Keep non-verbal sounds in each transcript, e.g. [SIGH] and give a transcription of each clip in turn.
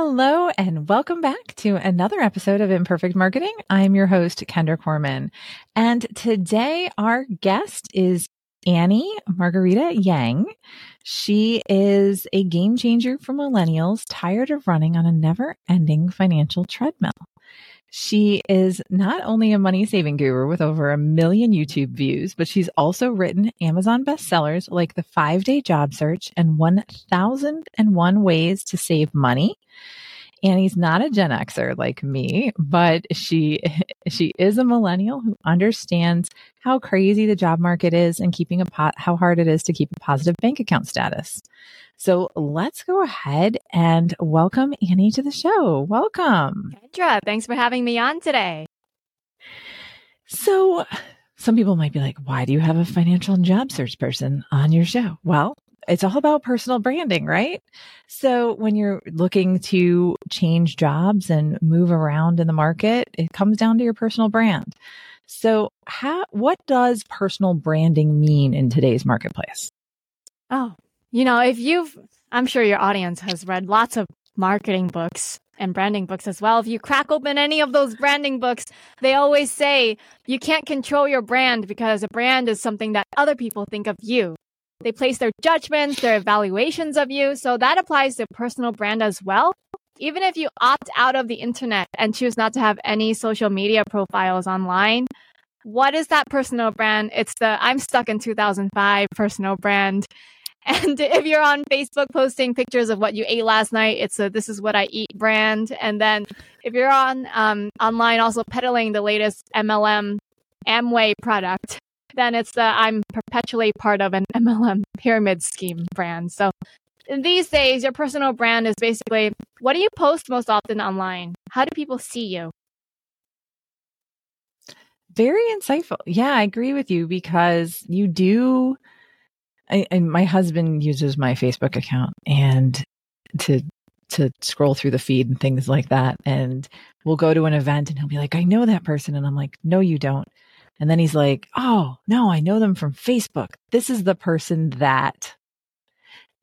Hello, and welcome back to another episode of Imperfect Marketing. I'm your host, Kendra Corman. And today our guest is Annie Margarita Yang. She is a game changer for millennials tired of running on a never ending financial treadmill. She is not only a money saving guru with over a million YouTube views, but she's also written Amazon bestsellers like The Five Day Job Search and 1001 Ways to Save Money. Annie's not a Gen Xer like me, but she [LAUGHS] she is a millennial who understands how crazy the job market is and keeping a pot how hard it is to keep a positive bank account status. So let's go ahead and welcome Annie to the show. Welcome. Kendra, thanks for having me on today. So some people might be like, why do you have a financial and job search person on your show? Well, it's all about personal branding, right? So when you're looking to change jobs and move around in the market, it comes down to your personal brand. So how, what does personal branding mean in today's marketplace? Oh, you know, if you've, I'm sure your audience has read lots of marketing books and branding books as well. If you crack open any of those branding books, they always say you can't control your brand because a brand is something that other people think of you. They place their judgments, their evaluations of you. So that applies to personal brand as well. Even if you opt out of the internet and choose not to have any social media profiles online, what is that personal brand? It's the I'm stuck in 2005 personal brand. [LAUGHS] And if you're on Facebook posting pictures of what you ate last night, it's a this is what I eat brand. And then if you're on um, online also peddling the latest MLM Amway product, then it's the I'm perpetually part of an MLM pyramid scheme brand. So these days, your personal brand is basically what do you post most often online? How do people see you? Very insightful. Yeah, I agree with you because you do. I, my husband uses my Facebook account and to to scroll through the feed and things like that. And we'll go to an event and he'll be like, I know that person. And I'm like, no, you don't. And then he's like, Oh, no, I know them from Facebook. This is the person that.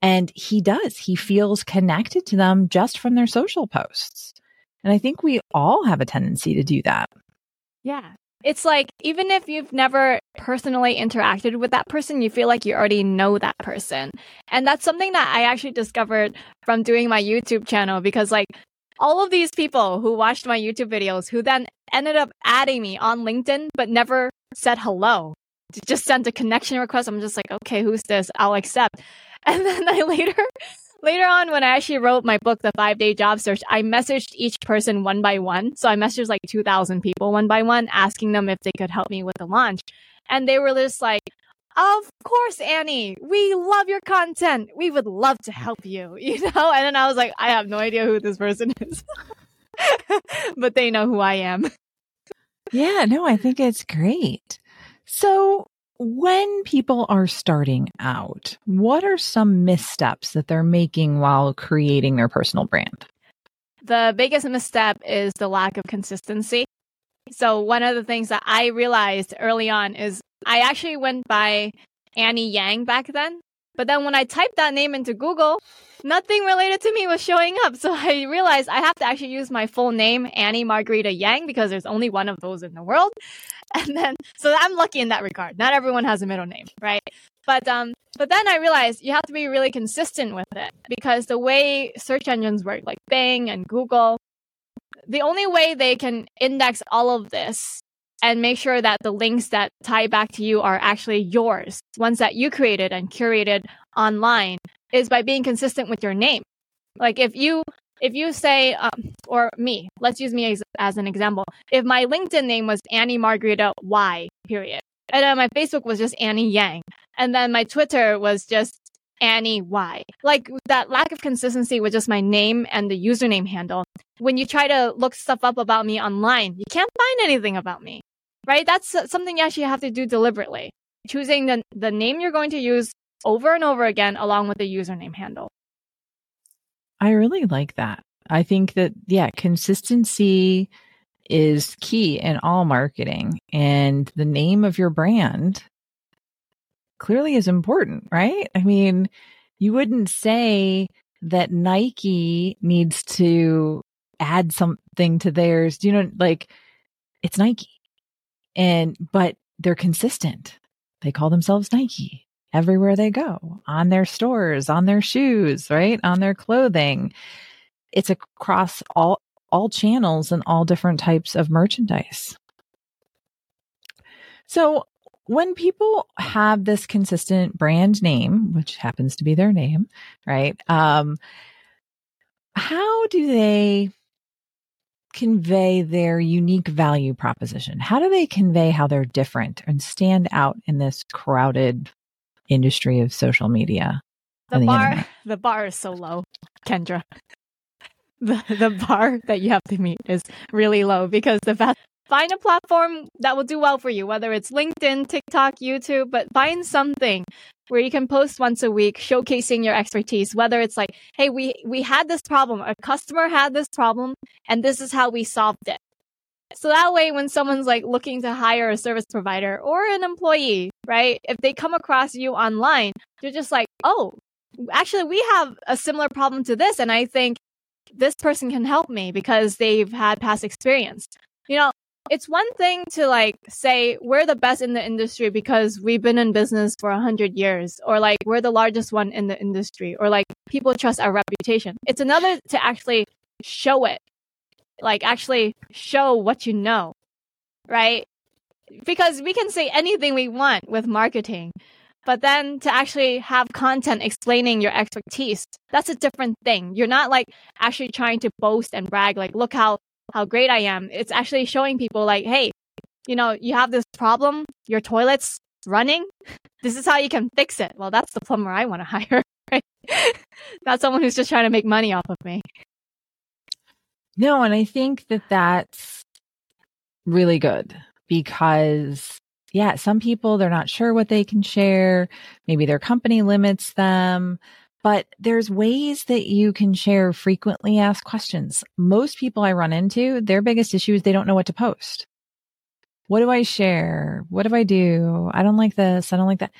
And he does. He feels connected to them just from their social posts. And I think we all have a tendency to do that. Yeah. It's like, even if you've never personally interacted with that person, you feel like you already know that person. And that's something that I actually discovered from doing my YouTube channel because, like, all of these people who watched my YouTube videos who then ended up adding me on LinkedIn, but never said hello. Just sent a connection request. I'm just like, okay, who's this? I'll accept. [LAUGHS] And then I later, later on, when I actually wrote my book, The Five Day Job Search, I messaged each person one by one. So I messaged like 2,000 people one by one, asking them if they could help me with the launch. And they were just like, of course, Annie, we love your content. We would love to help you, [LAUGHS] you know? And then I was like, I have no idea who this person [LAUGHS] is, but they know who I am. Yeah, no, I think it's great. So, when people are starting out, what are some missteps that they're making while creating their personal brand? The biggest misstep is the lack of consistency. So, one of the things that I realized early on is I actually went by Annie Yang back then. But then when I typed that name into Google, nothing related to me was showing up. [LAUGHS] So I realized I have to actually use my full name, Annie Margarita Yang, because there's only one of those in the world. [LAUGHS] And then, so I'm lucky in that regard. Not everyone has a middle name, right? But, um, but then I realized you have to be really consistent with it because the way search engines work, like Bing and Google, the only way they can index all of this and make sure that the links that tie back to you are actually yours, ones that you created and curated online is by being consistent with your name. Like if you if you say um, or me, let's use me as, as an example. If my LinkedIn name was Annie Margarita Y period, and then my Facebook was just Annie Yang, and then my Twitter was just Annie Y. Like that lack of consistency with just my name and the username handle. When you try to look stuff up about me online, you can't find anything about me, right? That's something you actually have to do deliberately. Choosing the, the name you're going to use over and over again along with the username handle. I really like that. I think that, yeah, consistency is key in all marketing and the name of your brand clearly is important, right? I mean, you wouldn't say that Nike needs to add something to theirs. Do you know, like it's Nike and, but they're consistent. They call themselves Nike everywhere they go on their stores, on their shoes, right? On their clothing. It's across all, all channels and all different types of merchandise. So when people have this consistent brand name, which happens to be their name, right? Um, how do they convey their unique value proposition? How do they convey how they're different and stand out in this crowded industry of social media? The, the bar, internet? [LAUGHS] the bar is so low, Kendra. [LAUGHS] The the bar that you have to meet is really low because the vast find a platform that will do well for you, whether it's LinkedIn, TikTok, YouTube, but find something where you can post once a week showcasing your expertise, whether it's like, hey, we, we had this problem, a customer had this problem, and this is how we solved it. So that way, when someone's like looking to hire a service provider or an employee, right? If they come across you online, you're just like, oh, actually, we have a similar problem to this. And I think this person can help me because they've had past experience. You know, it's one thing to like say we're the best in the industry because we've been in business for a hundred years, or like we're the largest one in the industry, or like people trust our reputation. It's another to actually show it, like actually show what you know, right? Because we can say anything we want with marketing, but then to actually have content explaining your expertise, that's a different thing. You're not like actually trying to boast and brag, like, look how how great I am. It's actually showing people like, hey, you know, you have this problem, your toilet's running. [LAUGHS] This is how you can fix it. Well, that's the plumber I want to [LAUGHS] hire, right? Not someone who's just trying to make money off of me. No, and I think that that's really good because yeah, some people they're not sure what they can share. Maybe their company limits them but there's ways that you can share frequently asked questions. Most people I run into, their biggest issue is they don't know what to post. What do I share? What do I do? I don't like this. I don't like that.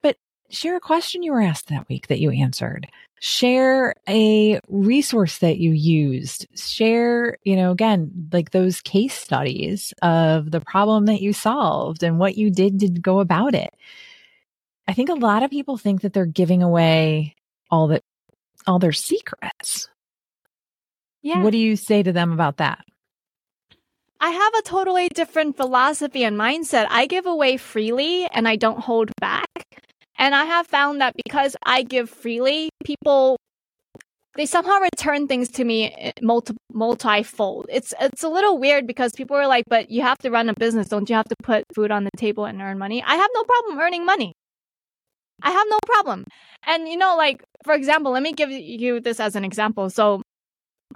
But share a question you were asked that week that you answered. Share a resource that you used. Share, you know, again, like those case studies of the problem that you solved and what you did to go about it. I think a lot of people think that they're giving away all that all their secrets. Yeah. What do you say to them about that? I have a totally different philosophy and mindset. I give away freely and I don't hold back. And I have found that because I give freely, people they somehow return things to me eh, multi multifold. It's it's a little weird because people are like, "But you have to run a business, don't you have to put food on the table and earn money?" I have no problem earning money. I have no problem. And you know, like for example, let me give you this as an example. So,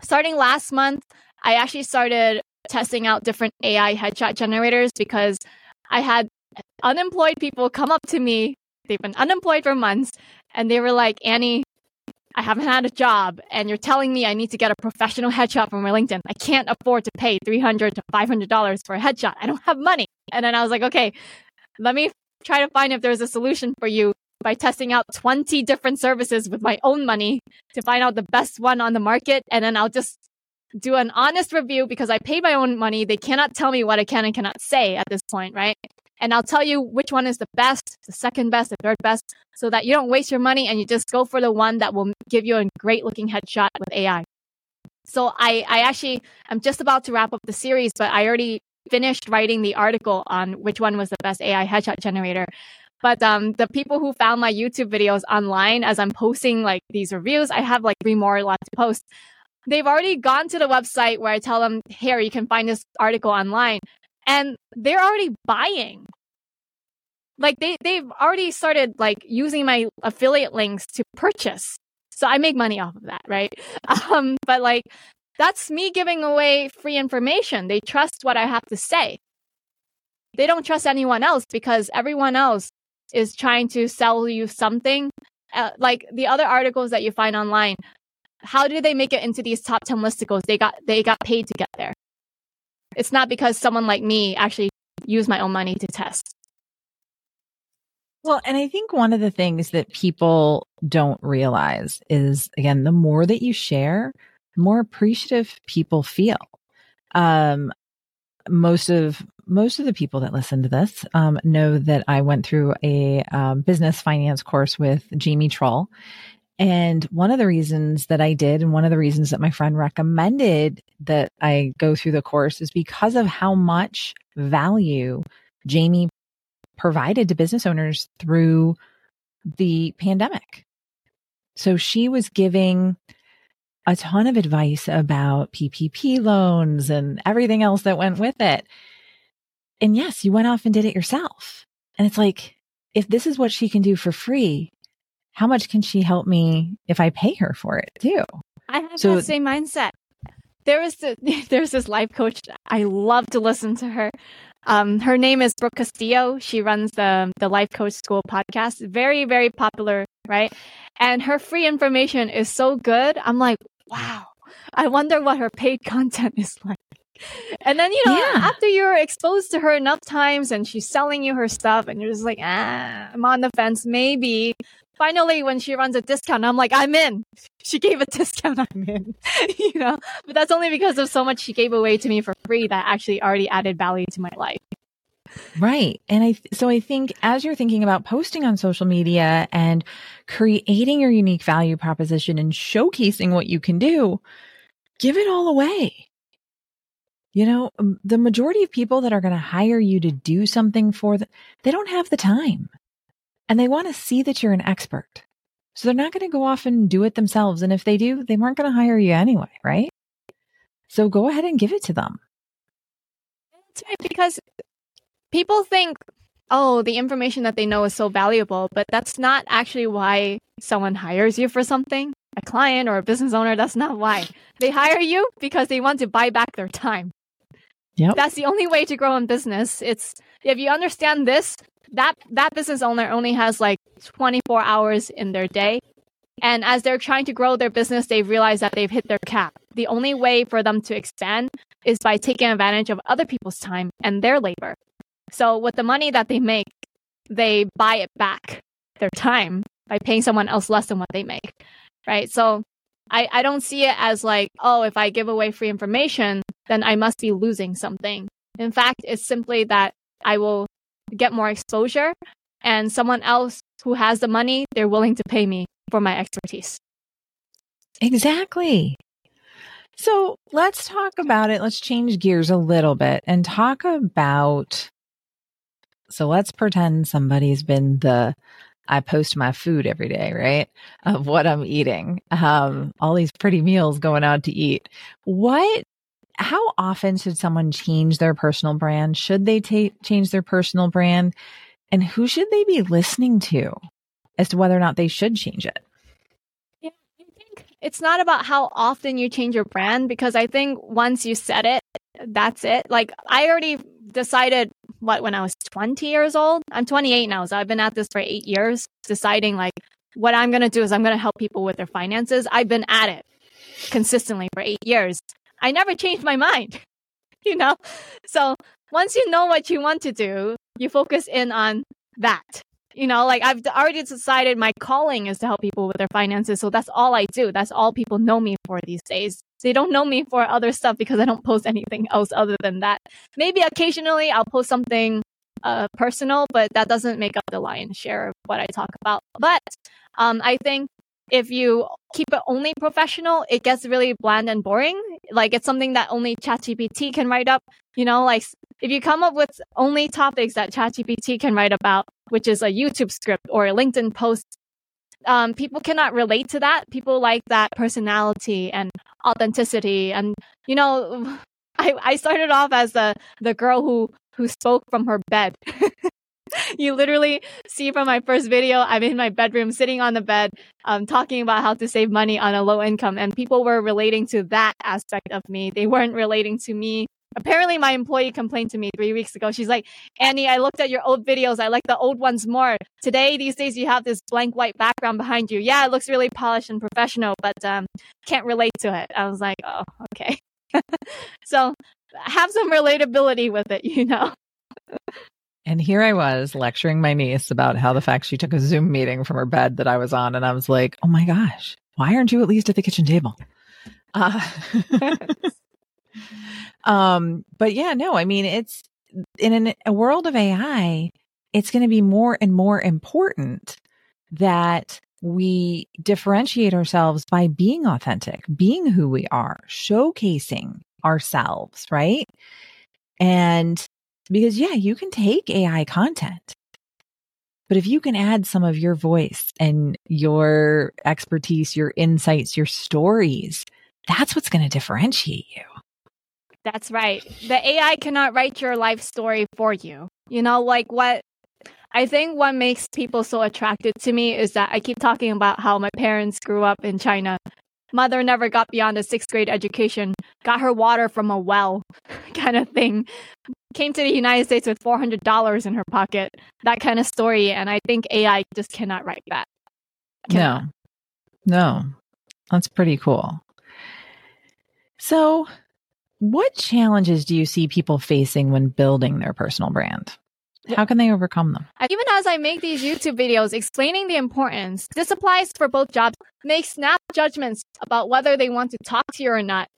starting last month, I actually started testing out different AI headshot generators because I had unemployed people come up to me. They've been unemployed for months and they were like, Annie, I haven't had a job and you're telling me I need to get a professional headshot for my LinkedIn. I can't afford to pay 300 to $500 for a headshot. I don't have money. And then I was like, okay, let me try to find if there's a solution for you by testing out 20 different services with my own money to find out the best one on the market. And then I'll just do an honest review because I paid my own money. They cannot tell me what I can and cannot say at this point, right? And I'll tell you which one is the best, the second best, the third best, so that you don't waste your money and you just go for the one that will give you a great looking headshot with AI. So I, I actually, I'm just about to wrap up the series, but I already finished writing the article on which one was the best AI headshot generator. But um, the people who found my YouTube videos online as I'm posting like these reviews, I have like three more left to post. They've already gone to the website where I tell them, here, you can find this article online. And they're already buying. like they they've already started like using my affiliate links to purchase. So I make money off of that, right? [LAUGHS] Um, but like that's me giving away free information. They trust what I have to say. They don't trust anyone else because everyone else is trying to sell you something. Uh, like the other articles that you find online, how do they make it into these top 10 listicles? They got, they got paid to get there. It's not because someone like me actually used my own money to test. Well, and I think one of the things that people don't realize is again, the more that you share, the more appreciative people feel. Um, most of most of the people that listen to this um, know that I went through a um, business finance course with Jamie Trull. And one of the reasons that I did, and one of the reasons that my friend recommended that I go through the course is because of how much value Jamie provided to business owners through the pandemic. So she was giving a ton of advice about PPP loans and everything else that went with it. And yes, you went off and did it yourself. And it's like, if this is what she can do for free, how much can she help me if I pay her for it too? I have so, that same mindset. There is the, [LAUGHS] there's this life coach. I love to listen to her. Um, her name is Brooke Castillo. She runs the the Life Coach School podcast. Very, very popular, right? And her free information is so good. I'm like, wow. I wonder what her paid [LAUGHS] content is like. And then, you know, yeah. after you're exposed to her enough times and she's selling you her stuff and you're just like, ah, I'm on the fence, maybe. Finally, when she runs a discount, I'm like, I'm in. She gave a [LAUGHS] discount, I'm in. [LAUGHS] you know, but that's only because of so much she gave away to me for free that actually already added value to my life. Right. And I, so I think as you're thinking about posting on social media and creating your unique value proposition and showcasing what you can do, give it all away. You know, um, the majority of people that are going to hire you to do something for them, they don't have the time and they want to see that you're an expert. So they're not going to go off and do it themselves. And if they do, they weren't going to hire you anyway, right? So go ahead and give it to them. That's right, because people think, oh, the information that they know is so valuable, but that's not actually why someone hires you for something. A client or a business owner, that's not why. They hire you because they want to buy back their time. That's the only way to grow in business. It's if you understand this, that that business owner only has like 24 hours in their day. And as they're trying to grow their business, they realize that they've hit their cap. The only way for them to expand is by taking advantage of other people's time and their labor. So with the money that they make, they buy it back, their time, by paying someone else less than what they make. Right. So I, I don't see it as like, oh, if I give away free information, then I must be losing something. In fact, it's simply that I will get more exposure and someone else who has the money, they're willing to pay me for my expertise. Exactly. So let's talk about it. Let's change gears a little bit and talk about so let's pretend somebody's been the I post my food every day, right? Of what I'm eating. Um, all these pretty meals going out to eat. What how often should someone change their personal brand? Should they change their personal brand? And who should they be listening to as to whether or not they should change it? Yeah, I think it's not about how often you change your brand because I think once you set it, that's it. Like I already decided what when I was 20 years old. I'm 28 now, so I've been at this for 8 years deciding like what I'm going to do is I'm going to help people with their finances. I've been at it consistently for 8 years. I never changed my mind. [LAUGHS] you know? So, once you know what you want to do, you focus in on that. You know, like I've already decided my calling is to help people with their finances. So that's all I do. That's all people know me for these days. They don't know me for other stuff because I don't post anything else other than that. Maybe occasionally I'll post something uh, personal, but that doesn't make up the lion's share of what I talk about. But um, I think if you keep it only professional, it gets really bland and boring. Like it's something that only ChatGPT can write up. You know, like if you come up with only topics that ChatGPT can write about, which is a YouTube script or a LinkedIn post, um, people cannot relate to that. People like that personality and authenticity. And, you know, [LAUGHS] I, I started off as the, the girl who, who spoke from her bed. [LAUGHS] you literally see from my first video, I'm in my bedroom sitting on the bed, um, talking about how to save money on a low income. And people were relating to that aspect of me. They weren't relating to me. Apparently, my employee complained to me three weeks ago. She's like, Annie, I looked at your old videos. I like the old ones more. Today, these days, you have this blank white background behind you. Yeah, it looks really polished and professional, but um, can't relate to it. I was like, oh, okay. [LAUGHS] so have some relatability with it, you know? And here I was lecturing my niece about how the fact she took a Zoom meeting from her bed that I was on. And I was like, oh my gosh, why aren't you at least at the kitchen table? Uh, [LAUGHS] [LAUGHS] um, but yeah, no, I mean, it's in an, a world of AI, it's going to be more and more important that we differentiate ourselves by being authentic, being who we are, showcasing ourselves, right? And because, yeah, you can take AI content, but if you can add some of your voice and your expertise, your insights, your stories, that's what's going to differentiate you. That's right. The AI cannot write your life story for you. You know, like what I think what makes people so attracted to me is that I keep talking about how my parents grew up in China mother never got beyond a sixth grade education, got her water from a well [LAUGHS] kind of thing, came to the United States with $400 in her pocket, that kind of story. And I think AI just cannot write that. Cannot. No, no, that's pretty cool. So, what challenges do you see people facing when building their personal brand? How can they overcome them? Even as I make these YouTube videos explaining the importance, this applies for both jobs, make snap judgments about whether they want to talk to you or not.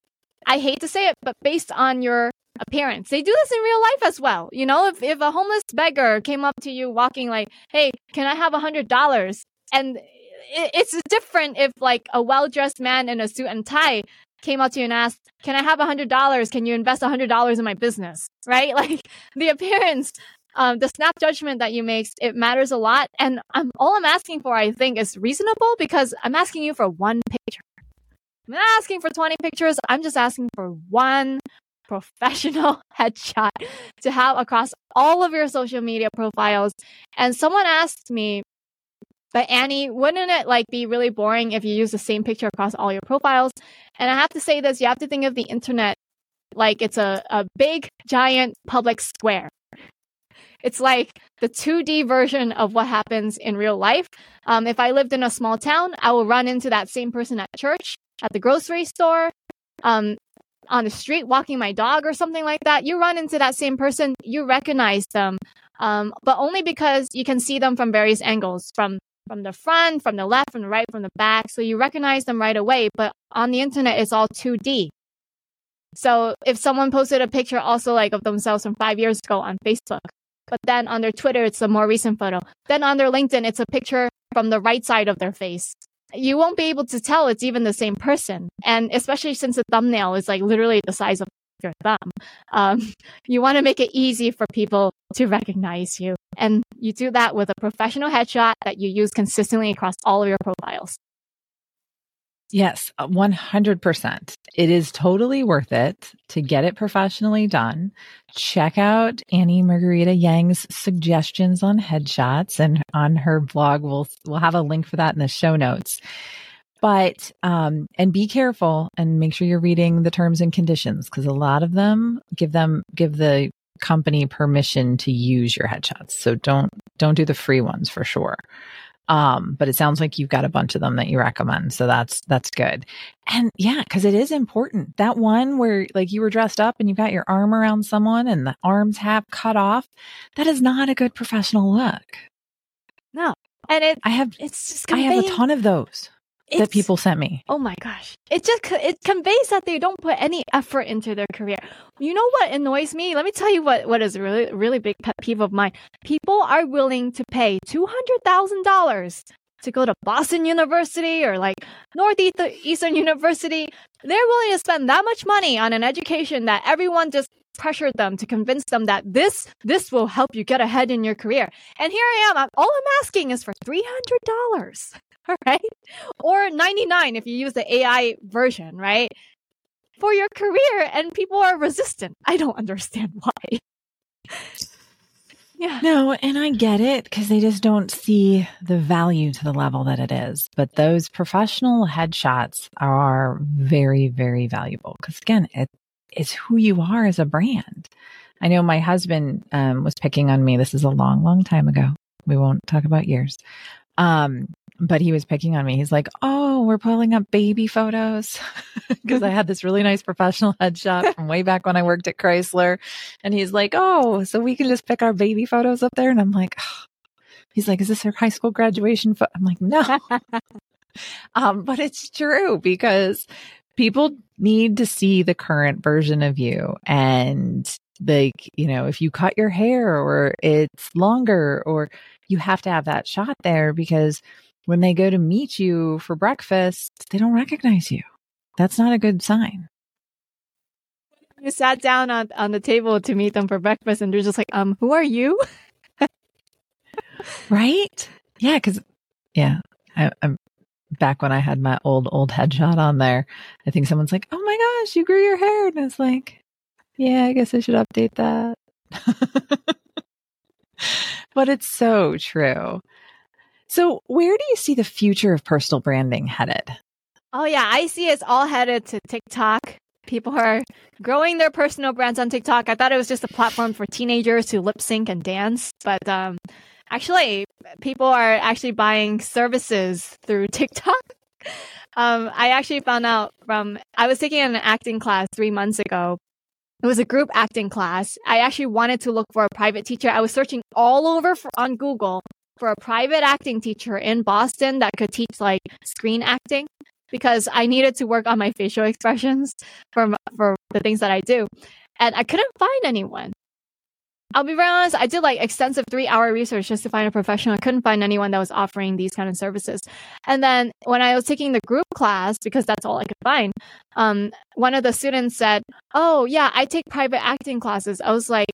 I hate to say it, but based on your appearance. They do this in real life as well. You know, if, if a homeless beggar came up to you walking like, Hey, can I have a hundred dollars? And it's different if like a well-dressed man in a suit and tie came up to you and asked, can I have a hundred dollars? Can you invest a hundred dollars in my business? [LAUGHS] Right? Like the appearance um, the snap judgment that you make, it matters a lot. And I'm, all I'm asking for, I think, is reasonable because I'm asking you for one picture. I'm not asking for 20 pictures. I'm just asking for one professional [LAUGHS] headshot to have across all of your social media profiles. And someone asked me, but Annie, wouldn't it like be really boring if you use the same picture across all your profiles? And I have to say this, you have to think of the internet like it's a, a big giant public square. It's like the 2D version of what happens in real life. Um, if I lived in a small town, I will run into that same person at church, at the grocery store, um, on the street walking my dog or something like that. You run into that same person, you recognize them, um, but only because you can see them from various angles, from from the front, from the left, from the right, from the back. So you recognize them right away. But on the internet, it's all 2D. So if someone posted a picture also like of themselves from five years ago on Facebook, but then on their Twitter, it's a more recent photo. Then on their LinkedIn, it's a picture from the right side of their face. You won't be able to tell it's even the same person. And especially since the thumbnail is like literally the size of your thumb, um, [LAUGHS] you want to make it easy for people to recognize you. And you do that with a professional headshot that you use consistently across all of your profiles. Yes, 100%. It is totally worth it to get it professionally done. Check out Annie Margarita Yang's suggestions on headshots and on her blog. We'll, we'll have a link for that in the show notes. But, um, and be careful and make sure you're reading the terms and conditions because a lot of them give them, give the company permission to use your headshots. So don't, don't do the free ones for sure. Um, but it sounds like you've got a bunch of them that you recommend. So that's, that's good. And yeah, cause it is important. That one where like you were dressed up and you've got your arm around someone and the arms have cut off, that is not a good professional look. No. And it, I have, it's just, I have a ton of those that people sent me. Oh my gosh. It just it conveys that they don't put any effort into their career. You know what annoys me? Let me tell you what what is a really really big pet peeve of mine. People are willing to pay $200,000 to go to Boston University or like Northeastern uh, University. They're willing to spend that much money on an education that everyone just pressured them to convince them that this this will help you get ahead in your career. And here I am. All I'm asking is for $300. All [LAUGHS] right. Or 99 if you use the AI version, right? For your career and people are resistant. I don't understand [LAUGHS] why. Yeah. No, and I get it because they just don't see the value to the level that it is. But those professional headshots are very, very valuable because again, it is who you are as a brand. I know my husband um, was picking on me. This is a long, long time ago. We won't talk about years. Um, but he was picking on me. He's like, "Oh, we're pulling up baby photos [LAUGHS] because I had this really nice professional headshot from way back when I worked at Chrysler." And he's like, "Oh, so we can just pick our baby photos up there?" And I'm like, oh. [SIGHS] "He's like, is this her high school graduation photo?" I'm like, "No." [LAUGHS] um, but it's true because people need to see the current version of you and like you know if you cut your hair or it's longer or you have to have that shot there because when they go to meet you for breakfast, they don't recognize you. That's not a good sign. You sat down on, on the table to meet them for breakfast and they're just like, um, who are you? [LAUGHS] right? Yeah, because, yeah, I, I'm back when I had my old, old headshot on there. I think someone's like, oh my gosh, you grew your hair. And it's like, yeah, I guess I should update that. [LAUGHS] but it's so true. So, where do you see the future of personal branding headed? Oh, yeah, I see it's all headed to TikTok. People are growing their personal brands on TikTok. I thought it was just a platform for teenagers to lip sync and dance, but um, actually, people are actually buying services through [LAUGHS] TikTok. um, I actually found out from I was taking an acting class three months ago. It was a group acting class. I actually wanted to look for a private teacher. I was searching all over for, on Google for a private acting teacher in Boston that could teach like screen acting because I needed to work on my facial expressions for for the things that I do, and I couldn't find anyone. I'll be very honest. I did like extensive three hour research just to find a professional. I couldn't find anyone that was offering these kind of services. And then when I was taking the group class, because that's all I could find, um, one of the students said, "Oh yeah, I take private acting classes." I was like,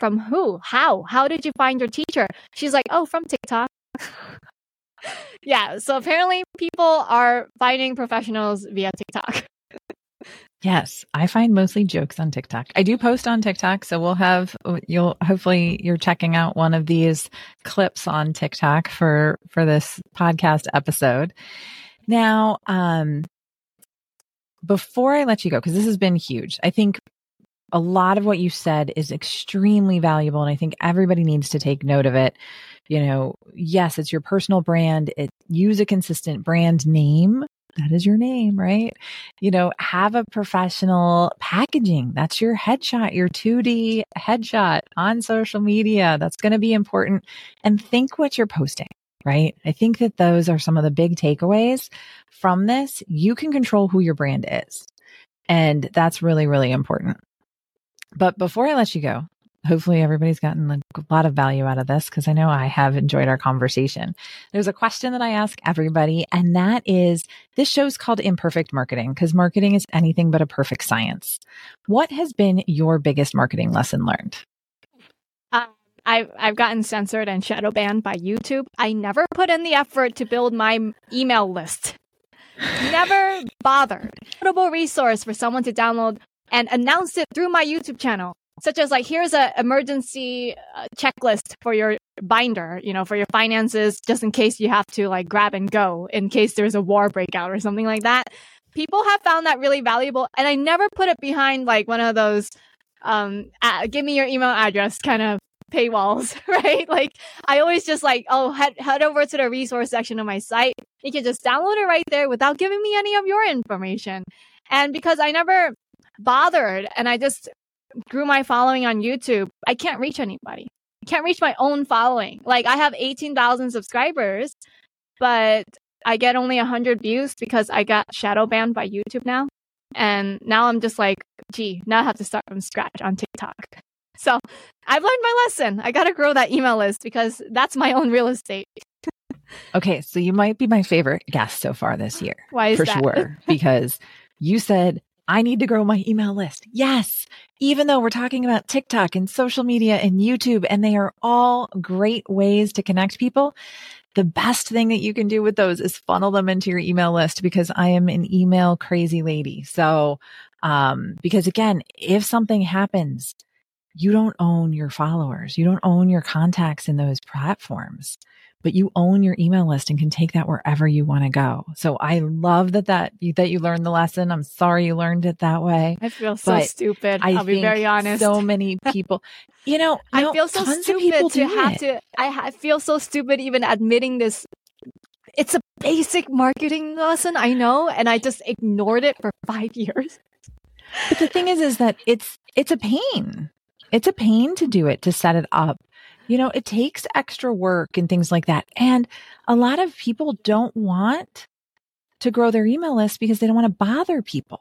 from who? How? How did you find your teacher? She's like, oh, from TikTok. [LAUGHS] yeah. So apparently people are finding professionals via TikTok. [LAUGHS] Yes, I find mostly jokes on TikTok. I do post on TikTok, so we'll have you'll hopefully you're checking out one of these clips on TikTok for for this podcast episode. Now, um before I let you go because this has been huge. I think a lot of what you said is extremely valuable. And I think everybody needs to take note of it. You know, yes, it's your personal brand. It use a consistent brand name. That is your name, right? You know, have a professional packaging. That's your headshot, your 2D headshot on social media. That's going to be important. And think what you're posting right? I think that those are some of the big takeaways from this. You can control who your brand is. And that's really, really important. But before I let you go, hopefully everybody's gotten a lot of value out of this because I know I have enjoyed our conversation. There's a question that I ask everybody, and that is this show's called Imperfect Marketing because marketing is anything but a perfect science. What has been your biggest marketing lesson learned? Uh, I've, I've gotten censored and shadow banned by YouTube. I never put in the effort to build my email list. Never bothered. Notable resource for someone to download and announce it through my YouTube channel, such as like, here's an emergency uh, checklist for your binder, you know, for your finances, just in case you have to like grab and go in case there's a war breakout or something like that. People have found that really valuable. And I never put it behind like one of those, um, uh, give me your email address kind of paywalls, [LAUGHS] right? Like I always just like, oh, head, head over to the resource section of my site. You can just download it right there without giving me any of your information. And because I never bothered and I just grew my following on YouTube, I can't reach anybody. I can't reach my own following. Like I have 18,000 subscribers, but I get only 100 views because I got shadow banned by YouTube now. And now I'm just like, gee, now I have to start from scratch on TikTok. So I've learned my lesson. I got to grow that email list because that's my own real estate. [LAUGHS] okay. So you might be my favorite guest so far this year. Why is For that? sure. [LAUGHS] Because you said I need to grow my email list. Yes. Even though we're talking about TikTok and social media and YouTube, and they are all great ways to connect people. The best thing that you can do with those is funnel them into your email list because I am an email crazy lady. So, um, because again, if something happens, you don't own your followers. You don't own your contacts in those platforms, but you own your email list and can take that wherever you want to go. So I love that that you, that you learned the lesson. I'm sorry you learned it that way. I feel so stupid. I will be very honest. So many people, you know, [LAUGHS] I feel so stupid to have it. to. I ha- feel so stupid even admitting this. It's a basic marketing lesson, I know, and I just ignored it for [LAUGHS] five years. But the thing is, is that it's it's a pain. It's a pain to do it, to set it up. You know, it takes extra work and things like that. And a lot of people don't want to grow their email list because they don't want to bother people.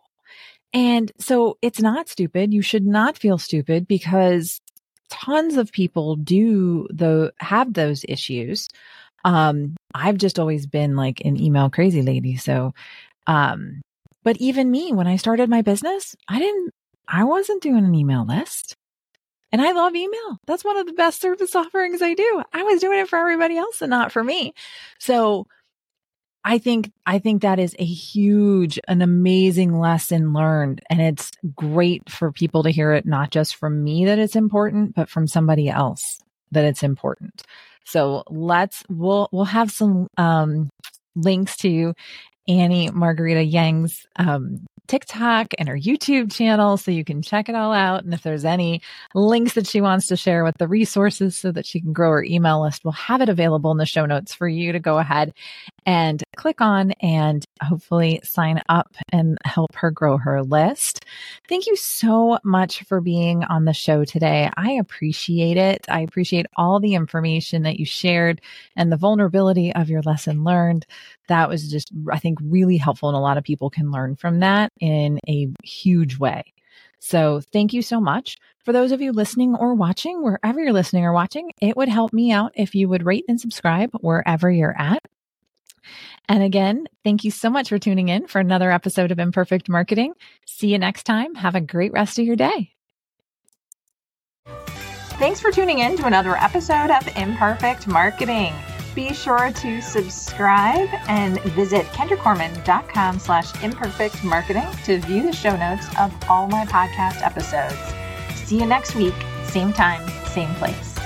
And so it's not stupid. You should not feel stupid because tons of people do the have those issues. Um, I've just always been like an email crazy lady. So, um, but even me, when I started my business, I didn't, I wasn't doing an email list. And I love email. That's one of the best service offerings I do. I was doing it for everybody else and not for me. So I think, I think that is a huge, an amazing lesson learned. And it's great for people to hear it, not just from me that it's important, but from somebody else that it's important. So let's, we'll, we'll have some, um, links to Annie Margarita Yang's um, TikTok and her YouTube channel so you can check it all out. And if there's any links that she wants to share with the resources so that she can grow her email list, we'll have it available in the show notes for you to go ahead and click on and hopefully sign up and help her grow her list. Thank you so much for being on the show today. I appreciate it. I appreciate all the information that you shared and the vulnerability of your lesson learned. That was just, I think, really helpful. And a lot of people can learn from that in a huge way. So thank you so much. For those of you listening or watching, wherever you're listening or watching, it would help me out if you would rate and subscribe wherever you're at. And again, thank you so much for tuning in for another episode of Imperfect Marketing. See you next time. Have a great rest of your day. Thanks for tuning in to another episode of Imperfect Marketing. Be sure to subscribe and visit kendracorman.com slash imperfect marketing to view the show notes of all my podcast episodes. See you next week, same time, same place.